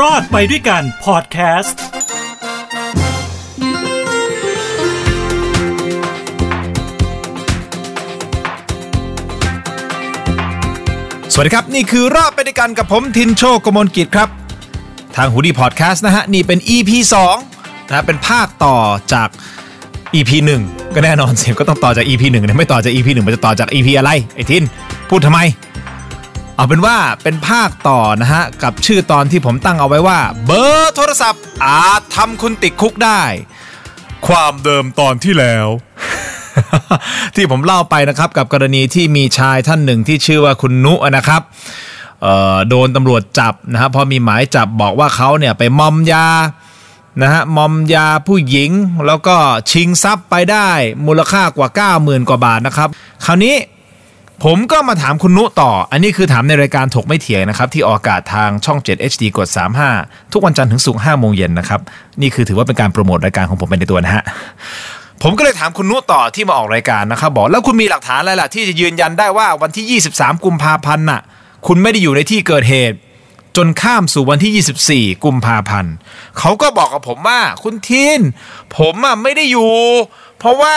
รอดไปด้วยกันพอดแคสต์สวัสดีครับ นี่คือรอบไปด้วยกันกับผมทินโชคกมลกิจครับ ทางหูดีพอดแคสต์นะฮะ นี่เป็น EP 2นะเป็นภาคต่อจาก EP 1 ก็แน่นอนเสียงก็ต้องต่อจาก EP 1เนี่ยไม่ต่อจาก EP 1 มันจะต่อจาก EP อะไร ไอ้ทิน พูดทำไม เอาเป็นว่าเป็นภาคต่อนะฮะ กับชื่อตอนที่ผมตั้งเอาไว้ว่า เบอร์โทรศัพท์ อาจทำคุณติดคุกได้ ความเดิมตอนที่แล้ว ที่ผมเล่าไปนะครับ กับกรณีที่มีชายท่านหนึ่งที่ชื่อว่าคุณนุนะครับเอ่อโดนตำรวจจับนะฮะพอมีหมายจับบอกว่าเขาเนี่ยไปมอมยานะฮะมอมยาผู้หญิงแล้วก็ชิงทรัพย์ไปได้มูลค่ากว่า 90,000 กว่าบาทนะครับ คราวนี้ ผมก็มาถามคุณนุต่อ อันนี้คือถามในรายการถกไม่เถียงนะครับ ที่ออกอากาศทางช่อง 7 HD กด 35 ทุกวันจันทร์ถึงศุกร์5โมงเย็นนะครับ นี่คือถือว่าเป็นการโปรโมทรายการของผมเป็นในตัวนะฮะ ผมก็เลยถามคุณนุต่อที่มาออกรายการนะครับ บอกแล้วคุณมีหลักฐานอะไรล่ะ ที่จะยืนยันได้ว่าวันที่ 23 กุมภาพันธ์น่ะ คุณไม่ได้อยู่ในที่เกิดเหตุ จนข้ามสู่วันที่ 24 กุมภาพันธ์เขาก็บอกกับผมว่า คุณทินผมอะไม่ได้อยู่ เพราะว่า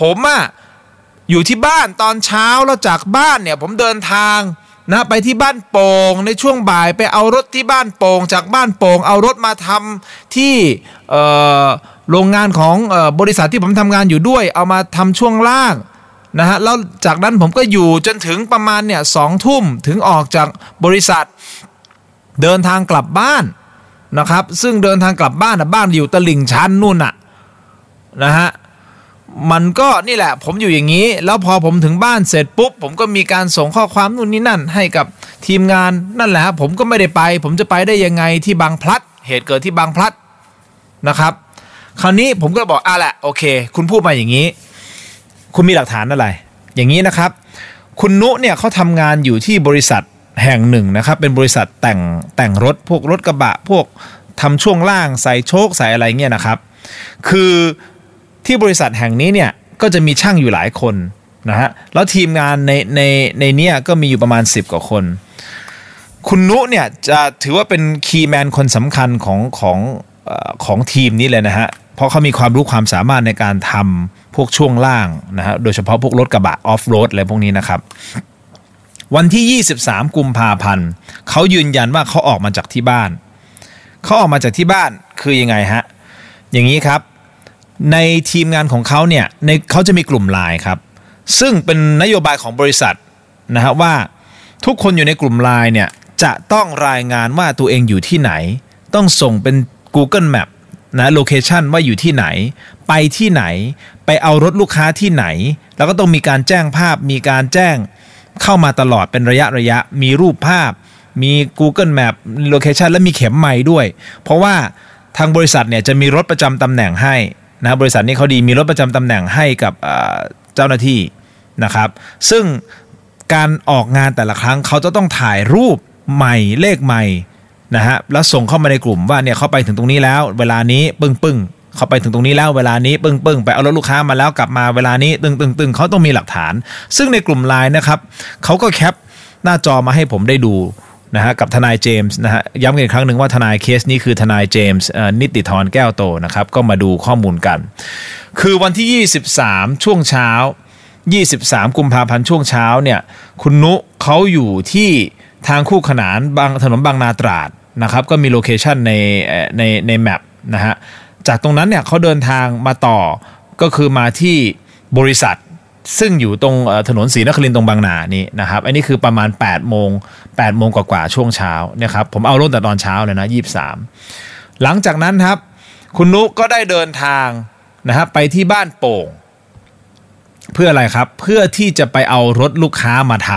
ผมอะ อยู่ที่บ้านตอนเช้าแล้วจากบ้านเนี่ยผมเดินทางนะไปที่บ้านโป่งในช่วงบ่ายไปเอารถที่บ้านโป่งจากบ้านโป่งเอารถมาทำที่โรงงานของออบริษัทที่ผมทำงานอยู่ด้วย เอามาทำช่วงล่างนะฮะแล้วจากนั้นผมก็อยู่จนถึงประมาณเนี่ยสองทุ่มถึงออกจากบริษัทเดินทางกลับบ้านนะครับ ซึ่งเดินทางกลับบ้านนะบ้านอยู่ตลิ่งชันนู่นน่ะนะฮะ มันก็นี่แหละ ผมอยู่อย่างนี้ แล้วพอผมถึงบ้านเสร็จปุ๊บ ผมก็มีการส่งข้อความนู่นนี่นั่น ให้กับทีมงานนั่นแหละครับผมก็ไม่ได้ไป ผมจะไปได้ยังไงที่บางพลัด เหตุเกิดที่บางพลัดนะครับ คราวนี้ผมก็บอกอะแหละโอเค คุณพูดมาอย่างนี้ คุณมีหลักฐานอะไร อย่างนี้นะครับ คุณนุเนี่ยเขาทำงานอยู่ที่บริษัทแห่งหนึ่งนะครับ เป็นบริษัทแต่งแต่งรถพวกรถกระบะพวกทำช่วงล่างใส่โชคใส่อะไรเงี้ยนะครับ คือ ที่บริษัทแห่งนี้เนี่ยก็จะมีช่างอยู่หลายคนนะฮะแล้วทีมงานในในในเนี้ยก็มีอยู่ประมาณ 10 กว่าคน คุณนุเนี่ยจะถือว่าเป็นคีย์แมนคนสำคัญของของอของทีมนี้เลยนะฮะ เพราะเขามีความรู้ความสามารถในการทำพวกช่วงล่างนะฮะ โดยเฉพาะพวกรถกระบะออฟโรดอะไรพวกนี้นะครับ วันที่ 23 กุมภาพันธ์เขายืนยันว่าเขาออกมาจากที่บ้าน เขาออกมาจากที่บ้านคือยังไงฮะ อย่างนี้ครับ ในทีมงานของเขาเนี่ยในเขาจะมีกลุ่มไลน์ครับ ซึ่งเป็นนโยบายของบริษัทนะฮะว่าทุกคนอยู่ในกลุ่มไลน์เนี่ยจะต้องรายงานว่าตัวเองอยู่ที่ไหน ต้องส่งเป็น Google Map นะโลเคชันว่าอยู่ที่ไหน ไปที่ไหน ไปเอารถลูกค้าที่ไหน แล้วก็ต้องมีการแจ้งภาพ มีการแจ้งเข้ามาตลอดเป็นระยะระยะ มีรูปภาพ มี Google Map โลเคชันและมีเข็มไม้ด้วย เพราะว่าทางบริษัทเนี่ยจะมีรถประจำตำแหน่งให้ นะบริษัทนี้เขาดีมีรถประจำตำแหน่งให้กับเอ่อเจ้าหน้าที่นะครับ ซึ่งการออกงานแต่ละครั้งเขาจะต้องถ่ายรูปใหม่เลขใหม่นะฮะแล้วส่งเข้ามาในกลุ่มว่าเนี่ยเขาไปถึงตรงนี้แล้ว เวลานี้ปึ้งปึ้งเขาไปถึงตรงนี้แล้วเวลานี้ปึ้งปึ้งไปเอารถลูกค้ามาแล้วกลับมาเวลานี้ตึงตึงตึงเขาต้องมีหลักฐาน ซึ่งในกลุ่มไลน์นะครับเขาก็แคปหน้าจอมาให้ผมได้ดู นะฮะกับทนายเจมส์นะฮะย้ำกันอีกครั้งหนึ่งว่าทนายเคสนี้คือทนายเจมส์นิติธรแก้วโตนะครับก็มาดูข้อมูลกัน คือวันที่ 23 ช่วงเช้า 23 กุมภาพันธ์ช่วงเช้าเนี่ยคุณนุเขาอยู่ที่ทางคู่ขนานบางถนนบางนาตราดนะครับก็มีโลเคชันในในในแมปนะฮะจากตรงนั้นเนี่ยเขาเดินทางมาต่อก็คือมาที่บริษัท ซึ่งอยู่ตรงถนนศรีนครินตรงบางนานี่นะครับอันนี้คือประมาณ8โมง8โมงกว่าๆช่วงเช้านะครับผมเอารุ่นแต่ตอนเช้าเลยนะ23หลังจากนั้นครับ คุณนุก็ได้เดินทางนะครับไปที่บ้านโป่ง เพื่ออะไรครับเพื่อที่จะไปเอารถลูกค้ามาท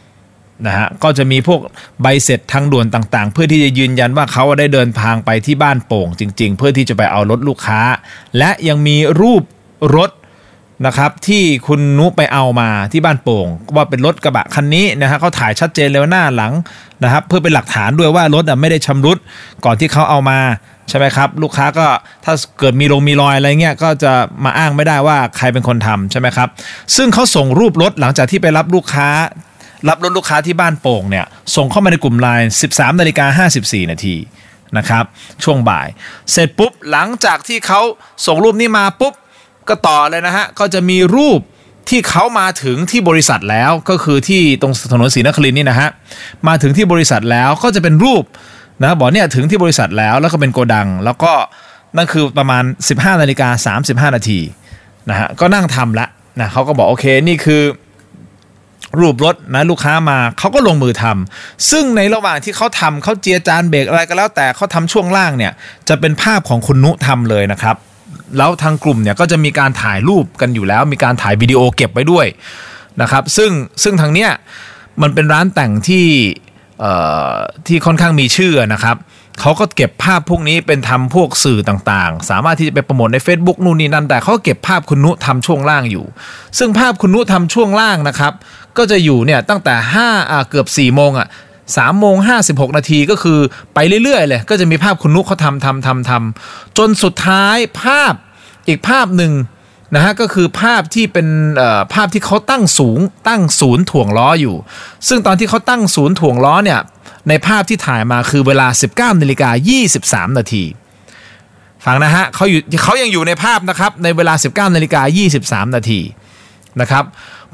ำนะฮะก็จะมีพวกใบเสร็จทางด่วนต่างๆ เพื่อที่จะยืนยันว่าเขาได้เดินทางไปที่บ้านโป่ง จริง ๆ เพื่อที่จะไปเอารถลูกค้า และยังมีรูปรถ นะครับที่คุณนุไปเอามาที่บ้านโป่ง ว่าเป็นรถกระบะคันนี้นะฮะเขาถ่ายชัดเจนเลยว่าหน้าหลังนะครับเพื่อเป็นหลักฐานด้วยว่ารถอะไม่ได้ชำรุดก่อนที่เขาเอามาใช่ไหมครับ ลูกค้าก็ถ้าเกิดมีลงมีรอยอะไรเงี้ยก็จะมาอ้างไม่ได้ว่าใครเป็นคนทำใช่ไหมครับ ซึ่งเขาส่งรูปรถหลังจากที่ไปรับลูกค้า รับรถลูกค้าที่บ้านโป่งเนี่ยส่งเข้ามาในกลุ่มไลน์13นาฬิกา54 นาทีนะครับช่วงบ่าย เสร็จปุ๊บหลังจากที่เขาส่งรูปนี้มาปุ๊บ ก็ต่อเลยนะฮะ ก็จะมีรูปที่เขามาถึงที่บริษัทแล้วก็คือที่ตรงถนนศรีนครินนี่นะฮะมาถึงที่บริษัทแล้วก็จะเป็นรูปนะบอกเนี่ยถึงที่บริษัทแล้วแล้วก็เป็นโกดัง แล้วก็นั่นคือประมาณ 15นาฬิกา35 นาทีนะฮะก็นั่งทำละนะเขาก็บอกโอเคนี่คือรูปรถนะลูกค้ามาเขาก็ลงมือทำซึ่งในระหว่างที่เขาทำเขาเจียจานเบรกอะไรก็แล้วแต่เขาทำช่วงล่างเนี่ยจะเป็นภาพของคุณนุทำเลยนะครับ แล้วทางกลุ่มเนี่ยก็จะมีการถ่ายรูปกันอยู่แล้ว มีการถ่ายวิดีโอเก็บไว้ด้วยนะครับซึ่งซึ่งทางเนี้ยมันเป็นร้านแต่งที่ที่ค่อนข้างมีชื่อนะครับเขาก็เก็บภาพพวกนี้เป็นทำพวกสื่อต่างๆ สามารถที่จะไปโปรโมทใน Facebook นู่นนี่นั่นแต่เขาเก็บภาพคุณนุทำช่วงล่างอยู่ ซึ่งภาพคุณนุทำช่วงล่างนะครับ ก็จะอยู่เนี่ยตั้งแต่5อ่าเกือบ4ี่โมงอะ สามโมงห้าสิบหกนาทีก็คือไปเรื่อยๆเลยก็จะมีภาพคุณนุกเขาทำทำทำทำจนสุดท้ายภาพอีกภาพหนึ่งนะฮะก็คือภาพที่เป็นภาพที่เขาตั้งสูงตั้งศูนย์ถ่วงล้ออยู่ ซึ่งตอนที่เขาตั้งศูนย์ถ่วงล้อเนี่ยในภาพที่ถ่ายมาคือเวลา 19นาฬิกา23 นาทีฟังนะฮะเขาอยู่เขายังอยู่ในภาพนะครับในเวลา 19นาฬิกา23 นาทีนะครับ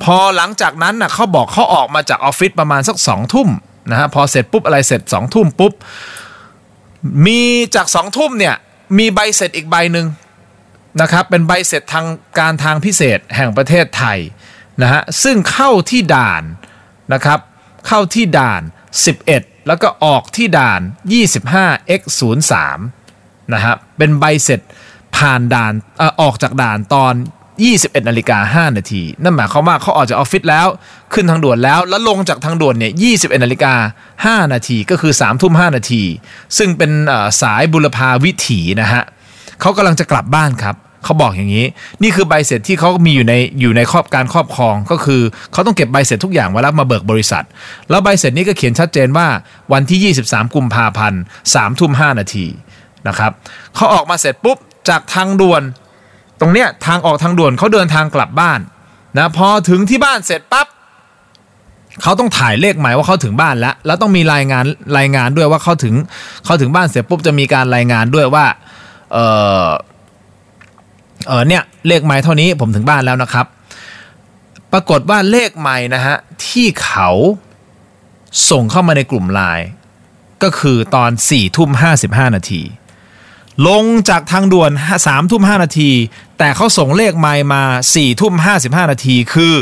พอหลังจากนั้นนะเขาบอกเขาออกมาจากออฟฟิศประมาณสัก2ทุ่ม นะฮะพอเสร็จปุ๊บอะไรเสร็จ2ทุ่มปุ๊บ มีจาก2ทุ่มเนี่ย มีใบเสร็จอีกใบหนึ่งนะครับ เป็นใบเสร็จทางการทางพิเศษแห่งประเทศไทยนะฮะซึ่งเข้าที่ด่านนะครับเข้าที่ด่าน 11 แล้วก็ออกที่ด่าน 25x03 นะฮะเป็นใบเสร็จผ่านด่านอออกจากด่านตอน 21นาฬิกา5นาทีนั่นหมายความว่าเขาออกจากออฟฟิศแล้ว ขึ้นทางด่วนแล้ว แล้วลงจากทางด่วนเนี่ย21นาฬิกา5นาทีก็คือ3ทุ่ม5นาที ซึ่งเป็นสายบุรพาวิถีนะฮะเขากำลังจะกลับบ้านครับเขาบอกอย่างนี้ นี่คือใบเสร็จที่เขามีอยู่ในอยู่ในครอบการครอบครองก็คือเขาต้องเก็บใบเสร็จทุกอย่างไว้แล้วมาเบิกบริษัท แล้วใบเสร็จนี้ก็เขียนชัดเจนว่าวันที่ 23 กุมภาพันธ์3ทุ่ม5นาทีนะครับเขาออกมาเสร็จปุ๊บจากทางด่วน ตรงเนี้ยทางออกทางด่วนเขาเดินทางกลับบ้านนะพอถึงที่บ้านเสร็จปั๊บเขาต้องถ่ายเลขหมายว่าเขาถึงบ้านแล้ว แล้วต้องมีรายงานรายงานด้วยว่าเขาถึงเขาถึงบ้านเสร็จปุ๊บจะมีการรายงานด้วยว่า เออเออเนี่ยเลขไม้เท่านี้ผมถึงบ้านแล้วนะครับ ปรากฏว่าเลขไม้นะฮะที่เขาส่งเข้ามาในกลุ่มไลน์ก็คือตอน4ี่ทุ่มห้าสิบห้านาที ลงจากทางด่วนสามทุ่มห้านาที แต่เขาส่งเลขไม้มา4ทุ่มห้าสิบห้านาที คือ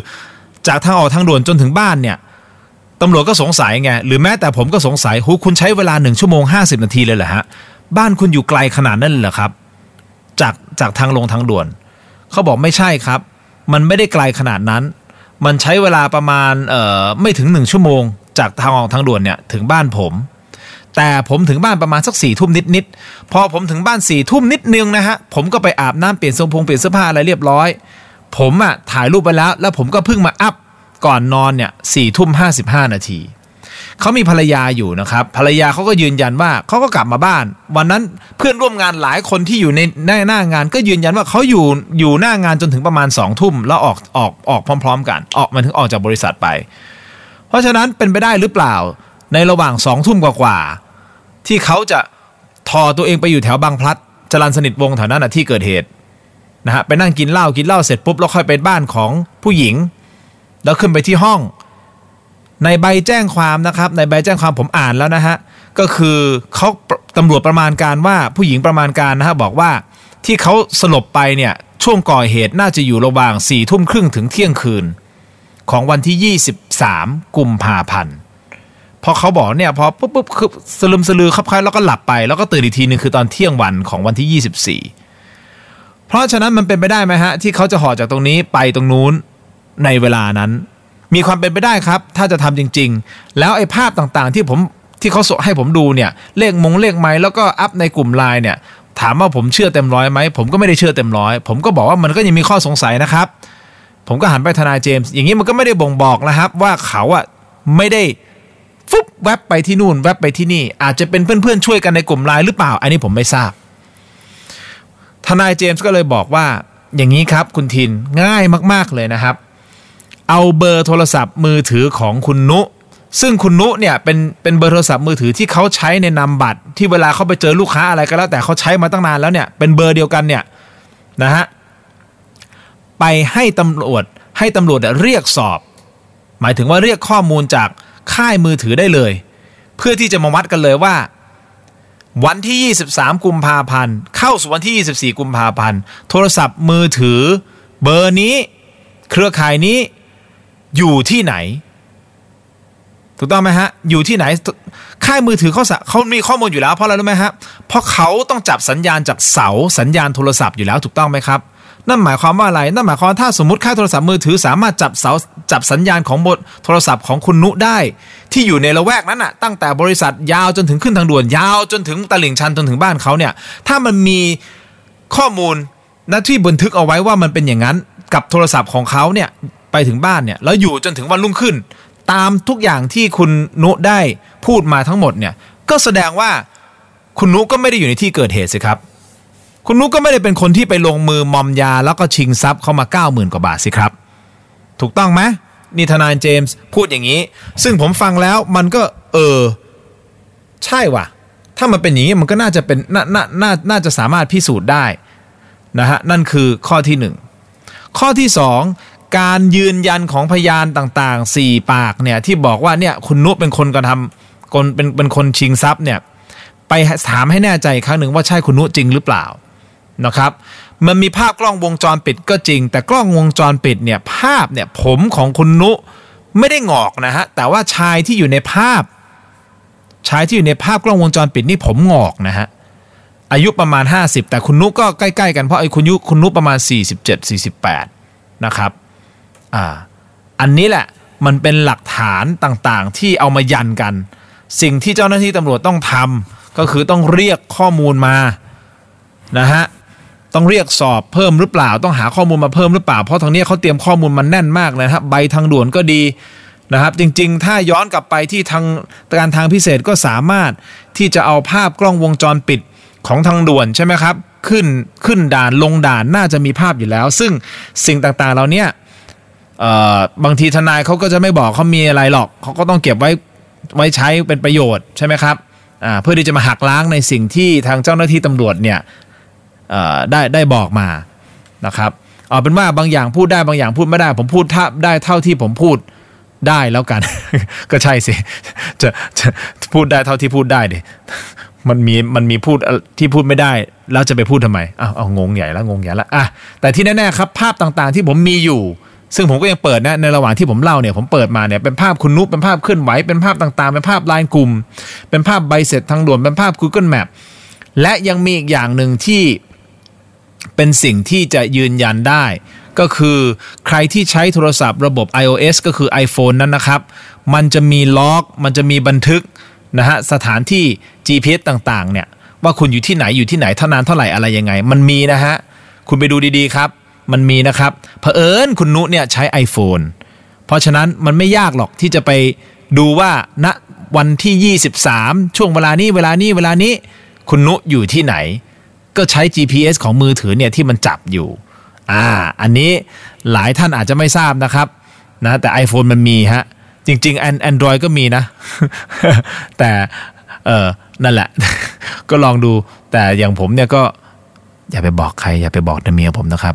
จากทางออกทางด่วนจนถึงบ้านเนี่ยตำรวจก็สงสัยไง หรือแม้แต่ผมก็สงสัยหูคุณใช้เวลาหนึ่งชั่วโมง 50 นาทีเลยเหรอฮะ บ้านคุณอยู่ไกลขนาดนั้นเหรอครับ จากจากทางลงทางด่วน เขาบอกไม่ใช่ครับ มันไม่ได้ไกลขนาดนั้น มันใช้เวลาประมาณเอ่อไม่ถึงหนึ่งชั่วโมง จากทางออกทางด่วนเนี่ยถึงบ้านผม แต่ผมถึงบ้านประมาณสักสี่ทุ่มนิดนิดพอผมถึงบ้านสี่ทุ่มนิดนึงนะฮะผมก็ไปอาบน้ำเปลี่ยนทรงพงเปลี่ยนเสื้อผ้าอะไรเรียบร้อย ผมอะ่ะถ่ายรูปไปแล้ว แล้วผมก็เพิ่งมาอัพก่อนนอนเนี่ยสี่ทุ่มห้าสิบห้านาทีเขามีภรรยาอยู่นะครับ ภรรยาเขาก็ยืนยันว่าเขาก็กลับมาบ้าน วันนั้นเพื่อนร่วมงานหลายคนที่อยู่ในหน้าหน้างาน ก็ยืนยันว่าเขาอยู่อยู่หน้างานจนถึงประมาณสองทุ่มแล้วออกออกออกพร้อม ๆ กัน ออกมาถึงออกจากบริษัทไป เพราะฉะนั้นเป็นไปได้หรือเปล่าในระหว่างสองทุ่มกว่าๆ ที่เขาจะทอตัวเองไปอยู่แถวบางพลัดจรันสนิทวงแถวนั้นที่เกิดเหตุนะฮะไปนั่งกินเหล้ากินเหล้าเสร็จปุ๊บแล้วค่อยไปบ้านของผู้หญิง แล้วขึ้นไปที่ห้อง ในใบแจ้งความนะครับ ในใบแจ้งความผมอ่านแล้วนะฮะก็คือเขาตำรวจประมาณการว่าผู้หญิงประมาณการนะฮะบอกว่าที่เขาสลบไปเนี่ยช่วงก่อเหตุน่าจะอยู่ระหว่าง4ี่ทุ่มครึ่งถึงเที่ยงคืน ของวันที่ 23 กุมภาพันธ์ พอเขาบอกเนี่ยพอปุ๊บปุ๊บคือสลืมสลือคับคล้ายแล้วก็หลับไปแล้วก็ตื่นอีกทีนึงคือตอนเที่ยงวันของวันที่ 24 เพราะฉะนั้นมันเป็นไปได้ไหมฮะ ที่เขาจะห่อจากตรงนี้ไปตรงนู้นในเวลานั้น มีความเป็นไปได้ครับ ถ้าจะทำจริง ๆ แล้วไอ้ภาพต่างๆที่ผมที่เขาส่งให้ผมดูเนี่ยเลขมงเลขไม้แล้วก็อัพในกลุ่มไลน์เนี่ยถามว่าผมเชื่อเต็มร้อยไหมผมก็ไม่ได้เชื่อเต็มร้อยผมก็บอกว่ามันก็ยังมีข้อสงสัยนะครับ ผมก็หันไปทนายเจมส์อย่างนี้มันก็ไม่ได้บ่งบอกนะครับ ว่าเขาอะไม่ได้ ฟุบแวบไปที่นู่นแวบไปที่นี่ อาจจะเป็นเพื่อนๆช่วยกันในกลุ่มไลน์หรือเปล่า อันนี้ผมไม่ทราบ ทนายเจมส์ก็เลยบอกว่า อย่างนี้ครับคุณทินง่ายมาก ๆเลยนะครับ เอาเบอร์โทรศัพท์มือถือของคุณนุ ซึ่งคุณนุเนี่ยเป็นเป็นเบอร์โทรศัพท์มือถือที่เขาใช้ในนามบัตร ที่เวลาเขาไปเจอลูกค้าอะไรก็แล้ว แต่เขาใช้มาตั้งนานแล้วเนี่ยเป็นเบอร์เดียวกันเนี่ยนะฮะไปให้ตำรวจให้ตำรวจเรียกสอบ หมายถึงว่าเรียกข้อมูลจาก ค่ายมือถือได้เลย เพื่อที่จะมาวัดกันเลยว่า วันที่ 23 กุมภาพันธ์เข้าสู่วันที่ 24 กุมภาพันธ์โทรศัพท์มือถือ เบอร์นี้ เครือข่ายนี้อยู่ที่ไหน ถูกต้องไหมฮะ อยู่ที่ไหน ค่ายมือถือเขาเขามีข้อมูลอยู่แล้วเพราะอะไรรู้ไหมฮะเพราะเขาต้องจับสัญญาณจากเสาสัญญาณโทรศัพท์อยู่แล้วถูกต้องไหมครับ นั่นหมายความว่าอะไร นั่นหมายความถ้าสมมติค่ายโทรศัพท์มือถือสามารถจับเสาจับสัญญาณของบทโทรศัพท์ของคุณนุได้ ที่อยู่ในละแวกนั้นน่ะตั้งแต่บริษัทยาวจนถึงขึ้นทางด่วนยาวจนถึงตลิ่งชันจนถึงบ้านเขาเนี่ย ถ้ามันมีข้อมูลนะที่บันทึกเอาไว้ว่ามันเป็นอย่างนั้นกับโทรศัพท์ของเขาเนี่ยไปถึงบ้านเนี่ยแล้วอยู่จนถึงวันรุ่งขึ้น ตามทุกอย่างที่คุณนุได้พูดมาทั้งหมดเนี่ยก็แสดงว่าคุณนุก็ไม่ได้อยู่ในที่เกิดเหตุสิครับ คุณนุก็ไม่ได้เป็นคนที่ไปลงมือมอมยาแล้วก็ชิงทรัพย์เขามา9ก้าหมื่นกว่าบาทสิครับ ถูกต้องไหมนี่ทนายเจมส์พูดอย่างนี้ ซึ่งผมฟังแล้วมันก็ เออ ใช่ว่ะ ถ้ามันเป็นอย่างนี้มันก็น่าจะเป็นน่าน่าน่าน่าจะสามารถพิสูจน์ได้นะฮะนั่นคือข้อที่หนึ่งข้อที่สองการยืนยันของพยานต่างๆ 4 ปากเนี่ยที่บอกว่าเนี่ยคุณนุเป็นคนกระทำคนเป็นเป็นคนชิงทรัพย์เนี่ยไปถามให้แน่ใจครั้งหนึ่งว่าใช่คุณนุจริงหรือเปล่า นะครับ มันมีภาพกล้องวงจรปิดก็จริง แต่กล้องวงจรปิดเนี่ยภาพเนี่ยผมของคุณนุไม่ได้งอกนะฮะแต่ว่าชายที่อยู่ในภาพ ชายที่อยู่ในภาพกล้องวงจรปิดนี่ผมงอกนะฮะอายุประมาณ 50 แต่คุณนุก็ใกล้ๆกันเพราะไอ้คุณยุคุณนุประมาณ 47-48 นะครับอ่าอันนี้แหละมันเป็นหลักฐานต่างๆ ที่เอามายันกัน สิ่งที่เจ้าหน้าที่ตำรวจต้องทำก็คือต้องเรียกข้อมูลมานะฮะ ต้องเรียกสอบเพิ่มหรือเปล่า ต้องหาข้อมูลมาเพิ่มหรือเปล่า เพราะทางนี้เขาเตรียมข้อมูลมันแน่นมากเลยครับใบทางด่วนก็ดีนะครับ จริงๆ ถ้าย้อนกลับไปที่ทางการทางพิเศษก็สามารถที่จะเอาภาพกล้องวงจรปิดของทางด่วนใช่ไหมครับ ขึ้นขึ้นด่านลงด่านน่าจะมีภาพอยู่แล้ว ซึ่งสิ่งต่างๆเราเนี่ยบางทีทนายเขาก็จะไม่บอกเขามีอะไรหรอกเขาก็ต้องเก็บไว้ไว้ใช้เป็นประโยชน์ใช่ไหมครับเพื่อที่จะมาหักล้างในสิ่งที่ทางเจ้าหน้าที่ตำรวจเนี่ย ได้ได้บอกมานะครับเอาเป็นว่าบางอย่างพูดได้บางอย่างพูดไม่ได้ ผมพูดท่าได้เท่าที่ผมพูดได้แล้วกัน ก็ใช่สิจะจะพูดได้เท่าที่พูดได้ดิมันมีมันมีพูดที่พูดไม่ได้ แล้วจะไปพูดทำไมอ้าวเอางงใหญ่แล้วงงใหญ่แล้วอะแต่ที่แน่ๆครับ ภาพต่างๆที่ผมมีอยู่ ซึ่งผมก็ยังเปิดนะในระหว่างที่ผมเล่าเนี่ยผมเปิดมาเนี่ยเป็นภาพคุณนุ๊เป็นภาพเคลื่อนไหวเป็นภาพต่างๆ เป็นภาพลน์กลุ่ม เป็นภาพใบเสร็จทางด่วนเป็นภาพ Google Map และยังมีอีกอย่างหนึ่งที่ เป็นสิ่งที่จะยืนยันได้ ก็คือใครที่ใช้โทรศัพท์ระบบ iOS ก็คือ iPhone นั้นนะครับ มันจะมีล็อก มันจะมีบันทึกนะฮะสถานที่ GPS ต่างๆ เนี่ยว่าคุณอยู่ที่ไหนอยู่ที่ไหนเท่านานเท่าไหร่อะไรยังไง มันมีนะฮะ คุณไปดูดีๆครับ มันมีนะครับเผอิญคุณนุเนี่ยใช้ iPhone เพราะฉะนั้นมันไม่ยากหรอกที่จะไปดูว่าณนะวันที่ 23 ช่วงเวลานี้เวลานี้เวลานี้ คุณนุอยู่ที่ไหน ก็ใช้ GPS ของมือถือเนี่ยที่มันจับอยู่อ่าอันนี้หลายท่านอาจจะไม่ทราบนะครับนะแต่ iPhone มันมีฮะจริงๆ Android ก็มีนะ แต่เออนั่นแหละ ก็ลองดูแต่อย่างผมเนี่ยก็อย่าไปบอกใคร อย่าไปบอกเมียผมนะครับ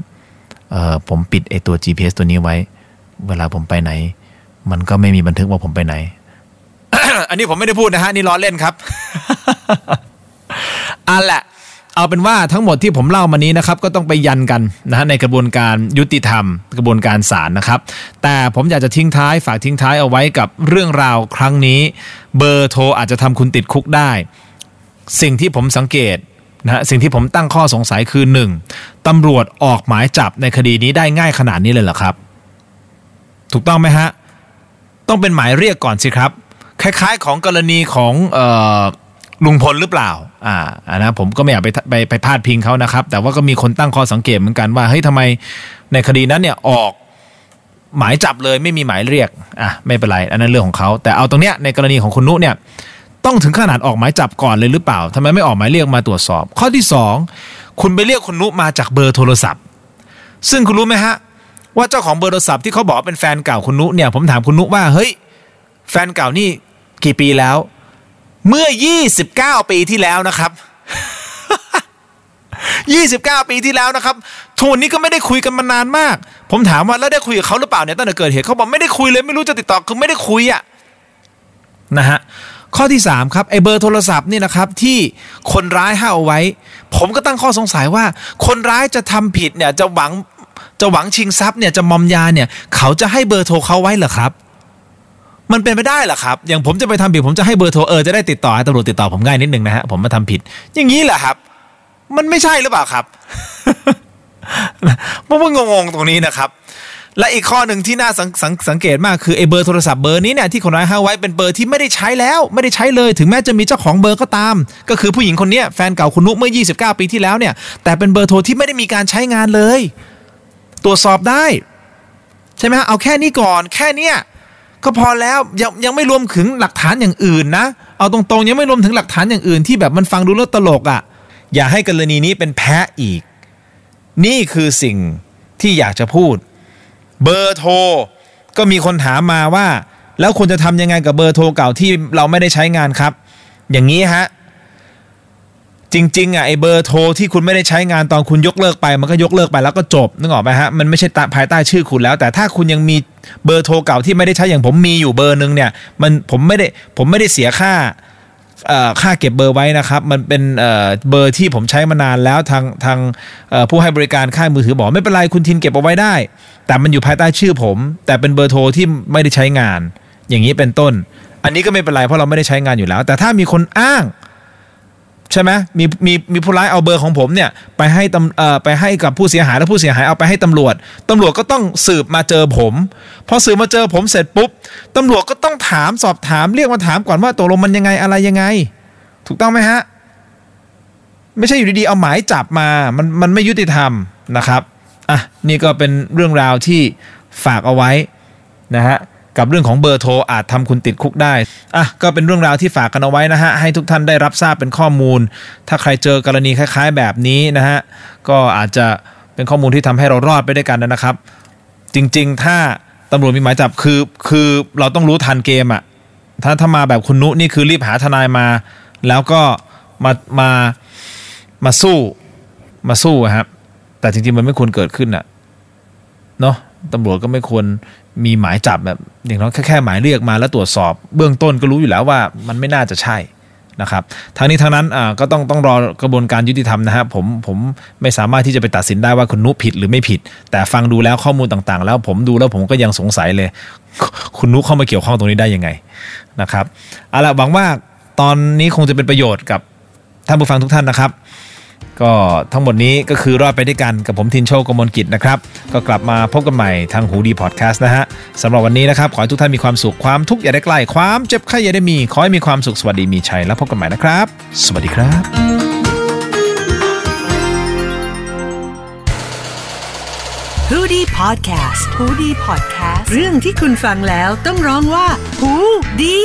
เออผมปิดไอตัว GPS ตัวนี้ไว้ เวลาผมไปไหน มันก็ไม่มีบันทึกว่าผมไปไหน อันนี้ผมไม่ได้พูดนะฮะ นี่ล้อเล่นครับอันแหละ เอาเป็นว่าทั้งหมดที่ผมเล่ามานี้นะครับก็ต้องไปยันกันนะฮะในกระบวนการยุติธรรม กระบวนการศาลนะครับ แต่ผมอยากจะทิ้งท้ายฝากทิ้งท้ายเอาไว้กับเรื่องราวครั้งนี้ เบอร์โทรอาจจะทำคุณติดคุกได้ สิ่งที่ผมสังเกตนะฮะสิ่งที่ผมตั้งข้อสงสัยคือหนึ่งตำรวจออกหมายจับในคดีนี้ได้ง่ายขนาดนี้เลยเหรอครับ ถูกต้องไหมฮะต้องเป็นหมายเรียกก่อนสิครับ คล้ายๆ ของกรณีของเอ่อ ลุงพลหรือเปล่า อ่านะผมก็ไม่อยากไปไปไปพาดพิงเขานะครับ แต่ว่าก็มีคนตั้งข้อสังเกตเหมือนกันว่าเฮ้ยทำไมในคดีนั้นเนี่ยออกหมายจับเลยไม่มีหมายเรียกอะไม่เป็นไร อันนั้นเรื่องของเขาแต่เอาตรงเนี้ยในกรณีของคุณนุเนี่ยต้องถึงขนาดออกหมายจับก่อนเลยหรือเปล่าทำไมไม่ออกหมายเรียกมาตรวจสอบ ข้อที่สองคุณไปเรียกคุณนุมาจากเบอร์โทรศัพท์ ซึ่งคุณรู้ไหมฮะ ว่าเจ้าของเบอร์โทรศัพท์ที่เขาบอกเป็นแฟนเก่าคุณนุเนี่ยผมถามคุณนุว่าเฮ้ยแฟนเก่านี่กี่ปีแล้ว เมื่อ 29 ปีที่แล้วนะครับ 29 ปีที่แล้วนะครับทุนนี้ก็ไม่ได้คุยกันมานานมาก ผมถามว่าแล้วได้คุยกับเขาหรือเปล่าเนี่ยตั้งแต่เกิดเหตุเขาบอกไม่ได้คุยเลยไม่รู้จะติดต่อคือไม่ได้คุยอะนะฮะข้อที่ 3 ครับไอเบอร์โทรศัพท์นี่นะครับที่คนร้ายห้าเอาไว้ ผมก็ตั้งข้อสงสัยว่า คนร้ายจะทำผิดเนี่ยจะหวังจะหวังชิงทรัพย์เนี่ยจะมอมยาเนี่ยเขาจะให้เบอร์โทรเขาไว้เหรอครับ มันเป็นไปได้เหรอครับ อย่างผมจะไปทำผิดผมจะให้เบอร์โทรเออจะได้ติดต่อให้ตำรวจติดต่อผมง่ายนิดนึงนะฮะผมมาทำผิด อย่างนี้แหละครับ มันไม่ใช่หรือเปล่าครับผมว่างงๆตรงนี้นะครับ และอีกข้อหนึ่งที่น่าสังสงสังเกตมากคือไอ้เบอร์โทรศัพท์เบอร์นี้เนี่ยที่คนร้ายห้าไว้เป็นเบอร์ที่ไม่ได้ใช้แล้ว ไม่ได้ใช้เลย ถึงแม้จะมีเจ้าของเบอร์ก็ตาม ก็คือผู้หญิงคนเนี้ยแฟนเก่าคุณนุเมื่อ 29 ปีที่แล้วเนี่ย แต่เป็นเบอร์โทรที่ไม่ได้มีการใช้งานเลย ตรวจสอบได้ ใช่ไหมฮะเอาแค่นี้ก่อน แค่เนี้ย ก็พอแล้วยังยังไม่รวมถึงหลักฐานอย่างอื่นนะ เอาตรงๆ ยังไม่รวมถึงหลักฐานอย่างอื่นที่แบบมันฟังดูแล้วตลกอะ่ะ อย่าให้กรณีนี้เป็นแพ้อีก นี่คือสิ่งที่อยากจะพูด เบอร์โทรก็มีคนถามมาว่า แล้วคุณจะทำยังไงกับเบอร์โทรเก่าที่เราไม่ได้ใช้งานครับ อย่างนี้ฮะ จริงๆอะไอเบอร์โทรที่คุณไม่ได้ใช้งานตอนคุณยกเลิกไป มันก็ยกเลิกไปแล้วก็จบนึกออกไหมฮะมันไม่ใช่ภายใต้ชื่อคุณแล้ว แต่ถ้าคุณยังมีเบอร์โทรเก่าที่ไม่ได้ใช้อย่างผมมีอยู่เบอร์หนึ่งเนี่ยมันผมไม่ได้ผมไม่ได้เสียค่าเอ่อค่าเก็บเบอร์ไว้นะครับ มันเป็นเอ่อเบอร์ที่ผมใช้มานานแล้วทางทางผู้ให้บริการค่ายมือถือบอกไม่เป็นไรคุณทินเก็บเอาไว้ได้ แต่มันอยู่ภายใต้ชื่อผม แต่เป็นเบอร์โทรที่ไม่ได้ใช้งาน อย่างนี้เป็นต้น อันนี้ก็ไม่เป็นไรเพราะเราไม่ได้ใช้งานอยู่แล้ว แต่ถ้ามีคนอ้าง ใช่ไหมมีมีมีผู้ร้ายเอาเบอร์ของผมเนี่ยไปให้ตำเอ่อไปให้กับผู้เสียหายแล้วผู้เสียหายเอาไปให้ตำรวจตำรวจก็ต้องสืบมาเจอผมพอสืบมาเจอผมเสร็จปุ๊บตำรวจก็ต้องถามสอบถามเรียกมาถามก่อนว่าตกลงมันยังไงอะไรยังไง ถูกต้องไหมฮะไม่ใช่อยู่ดีๆเอาหมายจับมามันมันไม่ยุติธรรมนะครับอะนี่ก็เป็นเรื่องราวที่ฝากเอาไว้นะฮะ กับเรื่องของเบอร์โทรอาจทำคุณติดคุกได้อะก็เป็นเรื่องราวที่ฝากกันเอาไว้นะฮะให้ทุกท่านได้รับทราบเป็นข้อมูล ถ้าใครเจอกรณีคล้าย ๆ แบบนี้นะฮะก็อาจจะเป็นข้อมูลที่ทำให้เรารอดไปด้วยกันนะครับ จริงๆ ถ้าตำรวจมีหมายจับคือคือเราต้องรู้ทันเกมอะถ้าถ้ามาแบบคุณนุนี่คือรีบหาทนายมา แล้วก็มามามาสู้มาสู้อะครับแต่จริงๆมันไม่ควรเกิดขึ้นอะเนาะตำรวจก็ไม่ควร มีหมายจับแบบอย่างน้อยแค่แค่หมายเรียกมาแล้วตรวจสอบ เบื้องต้นก็รู้อยู่แล้วว่ามันไม่น่าจะใช่นะครับทางนี้ทางนั้นก็ต้องต้องรอกระบวนการยุติธรรมนะฮะผมผมไม่สามารถที่จะไปตัดสินได้ว่าคุณนุผิดหรือไม่ผิด แต่ฟังดูแล้วข้อมูลต่างๆ แล้วผมดูแล้วผมก็ยังสงสัยเลย คุณนุเข้ามาเกี่ยวข้องตรงนี้ได้ยังไงนะครับเอาละหวังว่าตอนนี้คงจะเป็นประโยชน์กับท่านผู้ฟังทุกท่านนะครับ ก็ทั้งหมดนี้ก็คือรอดไปด้วยกันกับผมทินโชคกมลกิจนะครับ ก็กลับมาพบกันใหม่ทางหูดีพอดแคสต์นะฮะสำหรับวันนี้นะครับ ขอให้ทุกท่านมีความสุขความทุกข์อย่าได้ใกล้ความเจ็บไข้อย่าได้มี ขอให้มีความสุขสวัสดีมีชัยแล้วพบกันใหม่นะครับ สวัสดีครับ h o ดี้พอดแคสต์ฮูดี้พอดแคสต์ เรื่องที่คุณฟังแล้วต้องร้องว่าหูดี